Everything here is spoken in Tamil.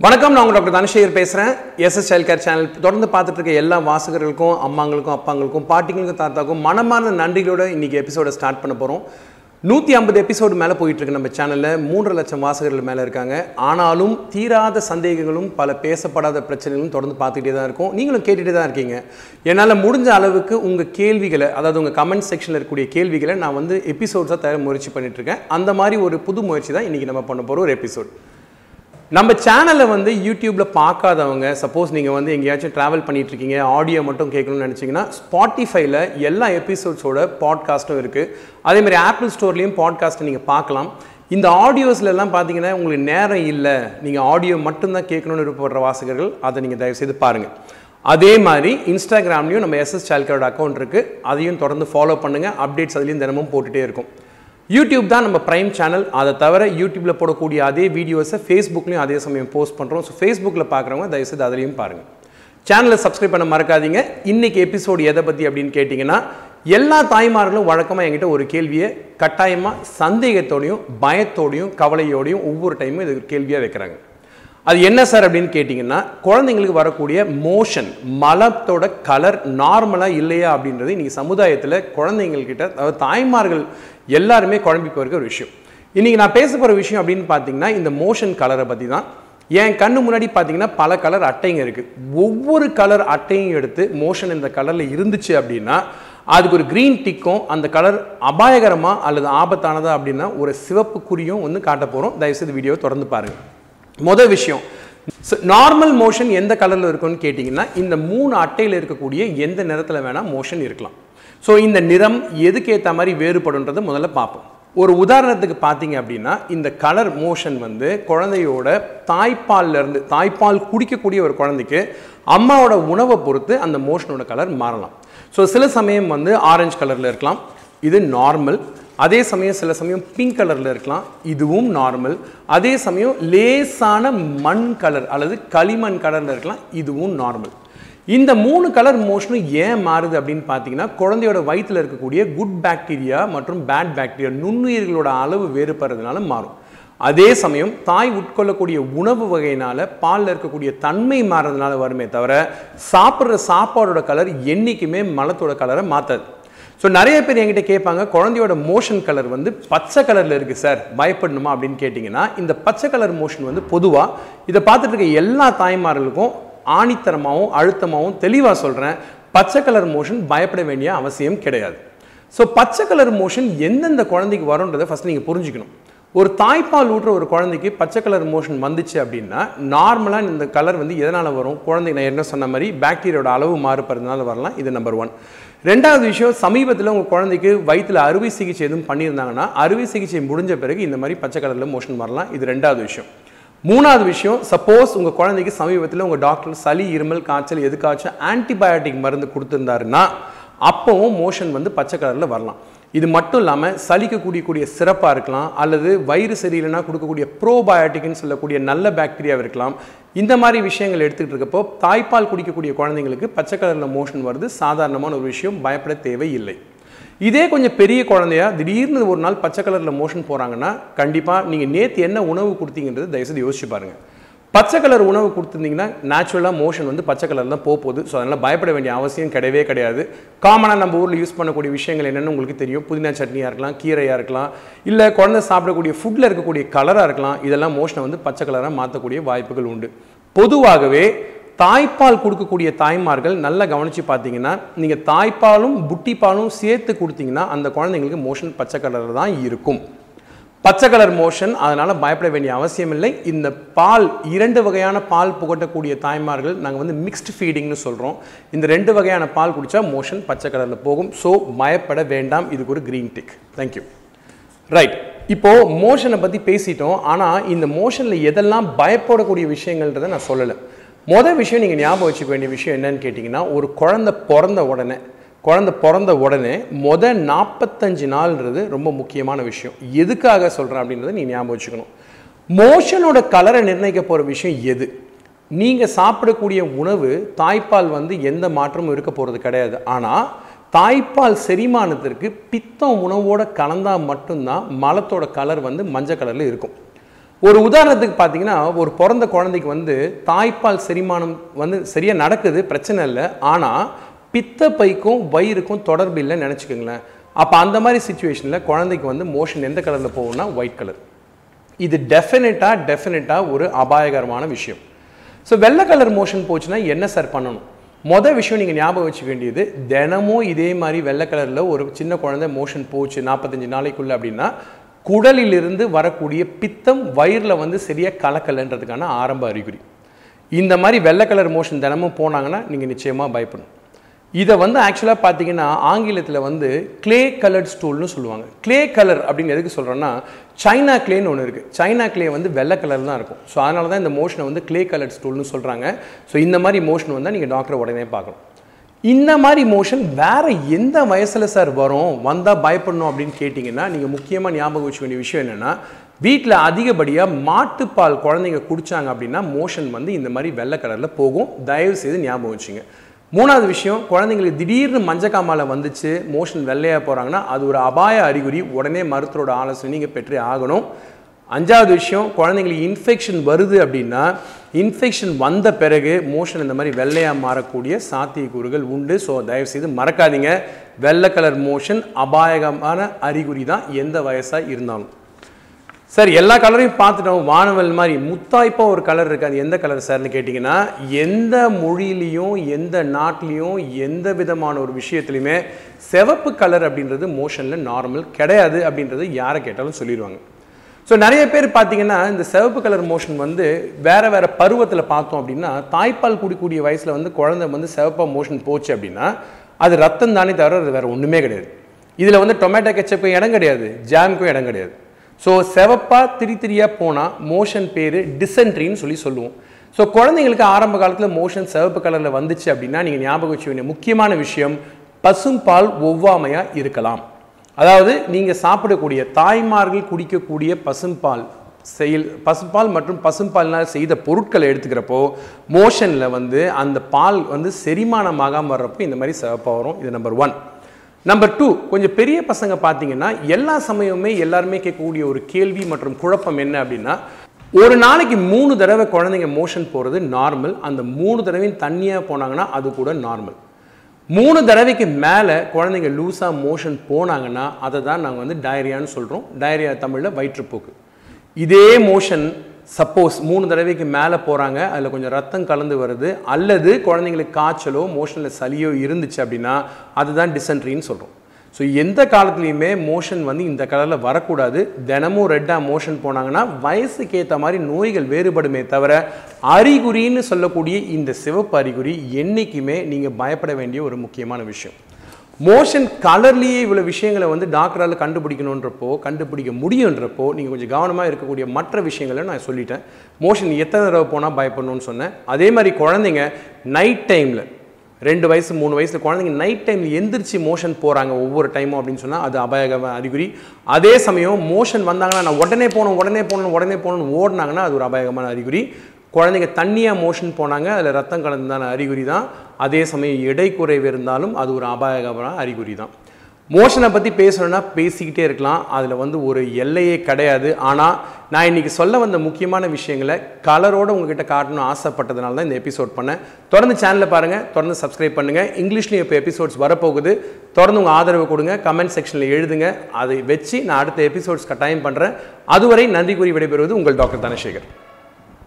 வணக்கம் நான் உங்கள் டாக்டர் தனசேகர் பேசுகிறேன் எஸ்எஸ் சைல்ட் கேர் சேனல் தொடர்ந்து பார்த்துட்டு இருக்க எல்லா வாசகர்களுக்கும் அம்மாங்களுக்கும் அப்பாங்களுக்கும் பாட்டிங்களுக்கும் தாத்தாக்கும் மனமான நன்றிகளோட இன்றைக்கி எபிசோடை ஸ்டார்ட் பண்ண போகிறோம் நூற்றி ஐம்பது எபிசோடு மேலே போயிட்டுருக்கு நம்ம சேனலில் மூன்று லட்சம் வாசகர்கள் மேலே இருக்காங்க. ஆனாலும் தீராத சந்தேகங்களும் பல பேசப்படாத பிரச்சனைகளும் தொடர்ந்து பார்த்துக்கிட்டே தான் இருக்கும். நீங்களும் கேட்டுகிட்டே தான் இருக்கீங்க. என்னால் முடிஞ்ச அளவுக்கு உங்கள் கேள்விகளை அதாவது உங்கள் கமெண்ட் செக்ஷனில் இருக்கக்கூடிய கேள்விகளை நான் வந்து எபிசோட்ஸாக தயார் முயற்சி பண்ணிகிட்ருக்கேன் இருக்கேன் அந்த மாதிரி ஒரு புது முயற்சி தான் இன்றைக்கி நம்ம பண்ண போகிற ஒரு எபிசோட் நம்ம சேனலை வந்து யூடியூப்பில் பார்க்காதவங்க சப்போஸ் நீங்கள் வந்து எங்கேயாச்சும் ட்ராவல் பண்ணிகிட்ருக்கீங்க இருக்கீங்க ஆடியோ மட்டும் கேட்கணும்னு நினச்சிங்கன்னா ஸ்பாட்டிஃபைல எல்லா எபிசோட்ஸோட பாட்காஸ்ட்டும் இருக்குது அதே மாதிரி ஆப்பிள் ஸ்டோர்லேயும் பாட்காஸ்ட்டை நீங்கள் பார்க்கலாம். இந்த ஆடியோஸ்லலாம் பார்த்தீங்கன்னா உங்களுக்கு நேரம் இல்லை. நீங்கள் ஆடியோ மட்டும்தான் கேட்கணும்னு விருப்பப்படுற வாசகர்கள் அதை நீங்கள் தயவுசெய்து பாருங்கள் அதே மாதிரி இன்ஸ்டாகிராம்லேயும் நம்ம எஸ்எஸ் சால்கரோட அக்கௌண்ட் இருக்குது அதையும் தொடர்ந்து ஃபாலோ பண்ணுங்கள் அப்டேட்ஸ் அதுலேயும் தினமும் போட்டுகிட்டே இருக்கும். யூடியூப் தான் நம்ம ப்ரைம் சேனல் அதை தவிர யூடியூப்பில் போடக்கூடிய அதே வீடியோஸை ஃபேஸ்புக்லேயும் அதே சமயம் போஸ்ட் பண்ணுறோம் ஸோ ஃபேஸ்புக்கில் பார்க்குறவங்க தயவுசெய்து அதிலையும் பாருங்கள் சேனலை சப்ஸ்கிரைப் பண்ண மறக்காதீங்க. இன்றைக்கி எபிசோடு எதை பற்றி அப்படின்னு கேட்டிங்கன்னா எல்லா தாய்மார்களும் வழக்கமாக என்கிட்ட ஒரு கேள்வியை கட்டாயமாக சந்தேகத்தோடையும் பயத்தோடையும் கவலையோடையும் ஒவ்வொரு டைமும் இது கேள்வியாக வைக்கிறாங்க. அது என்ன சார் அப்படின்னு கேட்டிங்கன்னா குழந்தைங்களுக்கு வரக்கூடிய மோஷன் மலத்தோட கலர் நார்மலாக இல்லையா அப்படின்றது இன்றைக்கி சமுதாயத்தில் குழந்தைங்கள்கிட்ட அதாவது தாய்மார்கள் எல்லாருமே குழம்பி போயிருக்க ஒரு விஷயம். இன்றைக்கி நான் பேச போகிற விஷயம் அப்படின்னு பார்த்தீங்கன்னா இந்த மோஷன் கலரை பற்றி தான். என் கண்ணு முன்னாடி பார்த்தீங்கன்னா பல கலர் அட்டைங்க இருக்குது ஒவ்வொரு கலர் அட்டையும் எடுத்து மோஷன் இந்த கலரில் இருந்துச்சு அப்படின்னா அதுக்கு ஒரு க்ரீன் டிக்கும் அந்த கலர் அபாயகரமாக அல்லது ஆபத்தானதா அப்படின்னா ஒரு சிவப்பு குறியும் வந்து காட்ட போகிறோம் தயவுசெய்து வீடியோவை தொடர்ந்து பாருங்கள் முதல் விஷயம். நார்மல் மோஷன் எந்த கலரில் இருக்கும்னு கேட்டிங்கன்னா இந்த மூணு அட்டையில் இருக்கக்கூடிய எந்த நிறத்தில் வேணால் மோஷன் இருக்கலாம். ஸோ இந்த நிறம் எதுக்கேற்ற மாதிரி வேறுபடுன்றதை முதல்ல பார்ப்போம். ஒரு உதாரணத்துக்கு பார்த்தீங்க அப்படின்னா இந்த கலர் மோஷன் வந்து குழந்தையோட தாய்ப்பால்லேருந்து தாய்ப்பால் குடிக்கக்கூடிய ஒரு குழந்தைக்கு அம்மாவோட உணவை பொறுத்து அந்த மோஷனோட கலர் மாறலாம். ஸோ சில சமயம் வந்து ஆரஞ்சு கலரில் இருக்கலாம். இது நார்மல் அதே சமயம் சில சமயம் பிங்க் கலரில் இருக்கலாம் இதுவும் நார்மல் அதே சமயம் லேசான மண் கலர் அல்லது களிமண் கலரில் இருக்கலாம் இதுவும் நார்மல் இந்த மூணு கலர் மோஷனும் ஏன் மாறுது அப்படின்னு பார்த்தீங்கன்னா குழந்தையோட வயிற்றில் இருக்கக்கூடிய குட் பாக்டீரியா மற்றும் பேட் பாக்டீரியா நுண்ணுயிர்களோட அளவு வேறுபடுறதுனால மாறும். அதே சமயம் தாய் உட்கொள்ளக்கூடிய உணவு வகையினால பாலில் இருக்கக்கூடிய தன்மை மாறுறதுனால வருமே தவிர சாப்பிட்ற சாப்பாடோட கலர் என்றைக்குமே மலத்தோட கலரை மாற்றாது ஸோ நிறைய பேர் என்கிட்ட கேட்பாங்க குழந்தையோட மோஷன் கலர் வந்து பச்சை கலரில் இருக்குது சார் பயப்படணுமா அப்படின்னு கேட்டிங்கன்னா இந்த பச்சை கலர் மோஷன் வந்து பொதுவாக இதை பார்த்துட்டு இருக்க எல்லா தாய்மார்களுக்கும் ஆணித்தரமாகவும் அழுத்தமாகவும் தெளிவாக சொல்கிறேன் பச்சை கலர் மோஷன் பயப்பட வேண்டிய அவசியம் கிடையாது. ஸோ பச்சை கலர் மோஷன் எந்தெந்த குழந்தைக்கு வரும்ன்றதை ஃபஸ்ட் நீங்கள் புரிஞ்சுக்கணும். ஒரு தாய்ப்பால் ஊட்டுற ஒரு குழந்தைக்கு பச்சை கலர் மோஷன் வந்துச்சு அப்படின்னா நார்மலாக இந்த கலர் வந்து எதனால் வரும்? குழந்தை நான் என்ன சொன்ன மாதிரி பாக்டீரியோட அளவு மாறுபடுறதுனால வரலாம். இது நம்பர் ஒன் ரெண்டாவது விஷயம் சமீபத்தில் உங்கள் குழந்தைக்கு வயிற்றில் அறுவை சிகிச்சை எதுவும் பண்ணியிருந்தாங்கன்னா அறுவை சிகிச்சை முடிஞ்ச பிறகு இந்த மாதிரி பச்சை கலரில் மோஷன் வரலாம். இது ரெண்டாவது விஷயம். மூணாவது விஷயம் சப்போஸ் உங்கள் குழந்தைக்கு சமீபத்தில் உங்கள் டாக்டர் சளி இருமல் காய்ச்சல் எதுக்காச்சும் ஆன்டிபயோட்டிக் மருந்து கொடுத்துருந்தாருன்னா அப்போவும் மோஷன் வந்து பச்சை கலரில் வரலாம். இது மட்டும் இல்லாமல் சளிக்கு கூடியக்கூடிய சிறப்பாக இருக்கலாம் அல்லது வயிறு சரியில்லைனா கொடுக்கக்கூடிய ப்ரோபயோட்டிக்னு சொல்லக்கூடிய நல்ல பாக்டீரியாவாக இருக்கலாம். இந்த மாதிரி விஷயங்கள் எடுத்துக்கிட்டு இருக்கப்போ தாய்ப்பால் குடிக்கக்கூடிய குழந்தைங்களுக்கு பச்சை கலரில் மோஷன் வருது. சாதாரணமான ஒரு விஷயம் பயப்பட தேவையில்லை. இதே கொஞ்சம் பெரிய குழந்தையா திடீர்னு ஒரு நாள் பச்சை கலரில் மோஷன் போகிறாங்கன்னா கண்டிப்பாக நீங்கள் நேற்று என்ன உணவு கொடுத்தீங்கன்றது தயவுசெய்து யோசிச்சு பாருங்கள் பச்சை கலர் உணவு கொடுத்துருந்தீங்கன்னா நேச்சுரலாக மோஷன் வந்து பச்சை கலர் தான் போக போகுது. ஸோ அதனால் பயப்பட வேண்டிய அவசியம் கிடையவே கிடையாது. காமனாக நம்ம ஊரில் யூஸ் பண்ணக்கூடிய விஷயங்கள் என்னென்னு உங்களுக்கு தெரியும். புதினா சட்னியாக இருக்கலாம் கீரையாக இருக்கலாம் இல்லை குழந்தை சாப்பிடக்கூடிய ஃபுட்டில் இருக்கக்கூடிய கலராக இருக்கலாம். இதெல்லாம் மோஷனை வந்து பச்சை கலராக மாற்றக்கூடிய வாய்ப்புகள் உண்டு. பொதுவாகவே தாய்ப்பால் கொடுக்கக்கூடிய தாய்மார்கள் நல்லா கவனித்து பார்த்தீங்கன்னா நீங்கள் தாய்ப்பாலும் புட்டிப்பாலும் சேர்த்து கொடுத்தீங்கன்னா அந்த குழந்தைங்களுக்கு மோஷன் பச்சை கலரில் தான் இருக்கும். பச்சை கலர் மோஷன் அதனால் பயப்பட வேண்டிய அவசியம் இல்லை இந்த பால் இரண்டு வகையான பால் புகட்டக்கூடிய தாய்மார்கள் நாங்கள் வந்து மிக்ஸ்டு ஃபீடிங்னு சொல்கிறோம் இந்த ரெண்டு வகையான பால் குடித்தா மோஷன் பச்சை கலரில் போகும். ஸோ பயப்பட வேண்டாம். இதுக்கு ஒரு க்ரீன் டிக் தேங்க்யூ ரைட் இப்போது மோஷனை பற்றி பேசிட்டோம். ஆனால் இந்த மோஷனில் எதெல்லாம் பயப்படக்கூடிய விஷயங்கள்ன்றதை நான் சொல்லலை. மொதல் விஷயம் நீங்கள் ஞாபகம் வச்சுக்க வேண்டிய விஷயம் என்னன்னு கேட்டிங்கன்னா ஒரு குழந்தை பிறந்த உடனே குழந்தை பிறந்த உடனே மொதல் நாற்பத்தஞ்சு நாள்ன்றது ரொம்ப முக்கியமான விஷயம். எதுக்காக சொல்கிறேன் அப்படின்றத நீ ஞாபகம் வச்சுக்கணும். மோஷனோட கலரை நிர்ணயிக்க போகிற விஷயம் எது? நீங்கள் சாப்பிடக்கூடிய உணவு தாய்ப்பால் வந்து எந்த மாற்றமும் இருக்க போகிறது கிடையாது. ஆனால் தாய்ப்பால் செரிமானத்திற்கு பித்தம் உணவோட கலந்தால் மட்டும்தான் மலத்தோட கலர் வந்து மஞ்சள் கலரில் இருக்கும். ஒரு உதாரணத்துக்கு பார்த்தீங்கன்னா ஒரு பிறந்த குழந்தைக்கு வந்து தாய்ப்பால் செரிமானம் வந்து சரியாக நடக்குது பிரச்சனை இல்லை. ஆனால் பித்தப்பைக்கும் வயிறுக்கும் தொடர்பு இல்லைன்னு நினச்சிக்கோங்களேன். அப்போ அந்த மாதிரி சுச்சுவேஷனில் குழந்தைக்கு வந்து மோஷன் எந்த கலரில் போகும்னா ஒயிட் கலர் இது டெஃபினட்டாக டெஃபினட்டாக ஒரு அபாயகரமான விஷயம். ஸோ வெள்ளை கலர் மோஷன் போச்சுன்னா என்ன சார் பண்ணணும்? மொதல் விஷயம் நீங்கள் ஞாபகம் வச்சுக்க வேண்டியது தினமும் இதே மாதிரி வெள்ளை கலரில் ஒரு சின்ன குழந்தை மோஷன் போச்சு நாற்பத்தஞ்சு நாளைக்குள்ளே அப்படின்னா குடலிலிருந்து வரக்கூடிய பித்தம் வயிறில் வந்து சரியாக கலக்கலைன்றதுக்கான ஆரம்ப அறிகுறி. இந்த மாதிரி வெள்ளை கலர் மோஷன் தினமும் போனாங்கன்னா நீங்கள் நிச்சயமாக பயப்படணும். இதை வந்து ஆக்சுவலாக பார்த்தீங்கன்னா ஆங்கிலத்தில் வந்து கிளே கலர்ட் ஸ்டூல்னு சொல்லுவாங்க. கிளே கலர் அப்படின்னு எதுக்கு சொல்கிறோன்னா சைனா கிளேன்னு ஒன்று இருக்குது சைனா கிளே வந்து வெள்ளை கலர் தான் இருக்கும். ஸோ அதனால தான் இந்த மோஷனை வந்து கிளே கலர்ட் ஸ்டூல்னு சொல்கிறாங்க ஸோ இந்த மாதிரி மோஷன் வந்தால் நீங்கள் டாக்டரை உடனே பார்க்கணும். இந்த மாதிரி மோஷன் வேறு எந்த வயசில் சார் வரும்? வந்தால் பயப்படணும் அப்படின்னு கேட்டிங்கன்னா நீங்கள் முக்கியமாக ஞாபகம் வச்சுக்க வேண்டிய விஷயம் என்னென்னா வீட்டில் அதிகப்படியாக மாட்டுப்பால் குழந்தைங்க குடித்தாங்க அப்படின்னா மோஷன் வந்து இந்த மாதிரி வெள்ளை கலரில் போகும். தயவு செய்து ஞாபகம் வச்சுங்க. மூணாவது விஷயம் குழந்தைங்களுக்கு திடீர்னு மஞ்சக்காமால வந்துச்சு மோஷன் வெள்ளையாக போகிறாங்கன்னா அது ஒரு அபாய அறிகுறி. உடனே மருத்துவரோட ஆலோசனை நீங்கள் பெற்றே ஆகணும். அஞ்சாவது விஷயம் குழந்தைங்களுக்கு இன்ஃபெக்ஷன் வருது அப்படின்னா இன்ஃபெக்ஷன் வந்த பிறகு மோஷன் இந்த மாதிரி வெள்ளையாக மாறக்கூடிய சாத்தியக்கூறுகள் உண்டு. ஸோ தயவுசெய்து மறக்காதீங்க. வெள்ளை கலர் மோஷன் அபாயகமான அறிகுறி தான் எந்த வயசாக இருந்தாலும். சார் எல்லா கலரையும் பார்த்துட்டோம். வானவல் மாதிரி முத்தாய்ப்பாக ஒரு கலர் இருக்காது அது எந்த கலர் சார்னு கேட்டிங்கன்னா எந்த மொழியிலையும் எந்த நாட்டிலையும் எந்த விதமான ஒரு விஷயத்துலையுமே சிவப்பு கலர் அப்படின்றது மோஷனில் நார்மல் கிடையாது அப்படின்றது யாரை கேட்டாலும் சொல்லிடுவாங்க. ஸோ நிறைய பேர் பார்த்தீங்கன்னா இந்த சிவப்பு கலர் மோஷன் வந்து வேறு வேறு பருவத்தில் பார்த்தோம் அப்படின்னா தாய்ப்பால் குடிக்கூடிய வயசில் வந்து குழந்தை வந்து சிவப்பாக மோஷன் போச்சு அப்படின்னா அது ரத்தம் தானே தவிர அது வேறு ஒன்றுமே கிடையாது. இதில் வந்து டொமேட்டோ கெச்சப்புக்கும் இடம் கிடையாது. ஜாமுக்கும் இடம் கிடையாது. ஸோ செவப்பாக திரி திரியாக போனால் மோஷன் பேர் டிசென்ட்ரின்னு சொல்லி சொல்லுவோம். ஸோ குழந்தைங்களுக்கு ஆரம்ப காலத்தில் மோஷன் சிவப்பு கலரில் வந்துச்சு அப்படின்னா நீங்கள் ஞாபகம் வச்சு வேண்டிய முக்கியமான விஷயம் பசும்பால் ஒவ்வாமையாக இருக்கலாம். அதாவது நீங்கள் சாப்பிடக்கூடிய தாய்மார்கள் குடிக்கக்கூடிய பசும்பால் செயல் பசும்பால் மற்றும் பசும்பால்னால் செய்த பொருட்களை எடுத்துக்கிறப்போ மோஷனில் வந்து அந்த பால் வந்து செரிமானமாகாமல் வர்றப்போ இந்த மாதிரி சிவப்பாக வரும். இது நம்பர் ஒன் நம்பர் டூ கொஞ்சம் பெரிய பசங்க பார்த்தீங்கன்னா எல்லா சமயமுமே எல்லாருமே கேட்கக்கூடிய ஒரு கேள்வி மற்றும் குழப்பம் என்ன அப்படின்னா ஒரு நாளைக்கு மூணு தடவை குழந்தைங்க மோஷன் போகிறது நார்மல் அந்த மூணு தடவையும் தண்ணியாக போனாங்கன்னா அது கூட நார்மல் மூணு தடவைக்கு மேலே குழந்தைங்க லூஸாக மோஷன் போனாங்கன்னா அதை தான் நாங்கள் வந்து டயரியான்னு சொல்கிறோம் டயரியா தமிழில் வயிற்றுப்போக்கு. இதே மோஷன் சப்போஸ் மூணு தடவைக்கு மேலே போகிறாங்க அதில் கொஞ்சம் ரத்தம் கலந்து வருது அல்லது குழந்தைங்களுக்கு காய்ச்சலோ மோஷனில் சளியோ இருந்துச்சு அப்படின்னா அதுதான் டிசென்ட்ரின்னு சொல்கிறோம் ஸோ எந்த காலத்துலேயுமே மோஷன் வந்து இந்த கலரில் வரக்கூடாது. தினமும் ரெட்டாக மோஷன் போனாங்கன்னா வயசுக்கு ஏற்ற மாதிரி நோய்கள் வேறுபடுமே தவிர அறிகுறின்னு சொல்லக்கூடிய இந்த சிவப்பு அறிகுறி என்றைக்குமே நீங்கள் பயப்பட வேண்டிய ஒரு முக்கியமான விஷயம். மோஷன் கலர்லேயே இவ்வளோ விஷயங்களை வந்து டாக்டரால் கண்டுபிடிக்கணுன்றப்போ கண்டுபிடிக்க முடியுன்றப்போ நீங்கள் கொஞ்சம் கவனமாக இருக்கக்கூடிய மற்ற விஷயங்களை நான் சொல்லிட்டேன். மோஷன் எத்தனை தடவை போனால் பயப்படணும்னு சொன்னேன். அதே மாதிரி குழந்தைங்க நைட் டைமில் ரெண்டு வயசு மூணு வயசில் குழந்தைங்க நைட் டைமில் எந்திரிச்சு மோஷன் போகிறாங்க ஒவ்வொரு டைமும் அப்படின்னு சொன்னால் அது அபாயக அறிகுறி. அதே சமயம் மோஷன் வந்தாங்கன்னா நான் உடனே போகணும் உடனே போகணும் உடனே போகணும்னு ஓடினாங்கன்னா அது ஒரு அபாயகமான அறிகுறி. குழந்தைங்க தண்ணியாக மோஷன் போனாங்க அதில் ரத்தம் கலந்தான அறிகுறி தான் அதே சமயம் எடை குறைவு இருந்தாலும் அது ஒரு அபாயகமான அறிகுறி தான் மோஷனை பற்றி பேசணும்னா பேசிக்கிட்டே இருக்கலாம். அதில் வந்து ஒரு எல்லையே கிடையாது. ஆனால் நான் இன்னைக்கு சொல்ல வந்த முக்கியமான விஷயங்களை கலரோடு உங்ககிட்ட காட்டணும் ஆசைப்பட்டதுனால தான் இந்த எபிசோட் பண்ணேன். தொடர்ந்து சேனலில் பாருங்கள் தொடர்ந்து சப்ஸ்கிரைப் பண்ணுங்கள் இங்கிலீஷ்லேயும் இப்போ எபிசோட்ஸ் வரப்போகுது. தொடர்ந்து உங்கள் ஆதரவு கொடுங்க. கமெண்ட் செக்ஷனில் எழுதுங்க. அதை வச்சு நான் அடுத்த எபிசோட்ஸ் கட்டாயம் பண்ணுறேன் அதுவரை நன்றி கூறி விடைபெறுவது உங்கள் டாக்டர் தனசேகர்.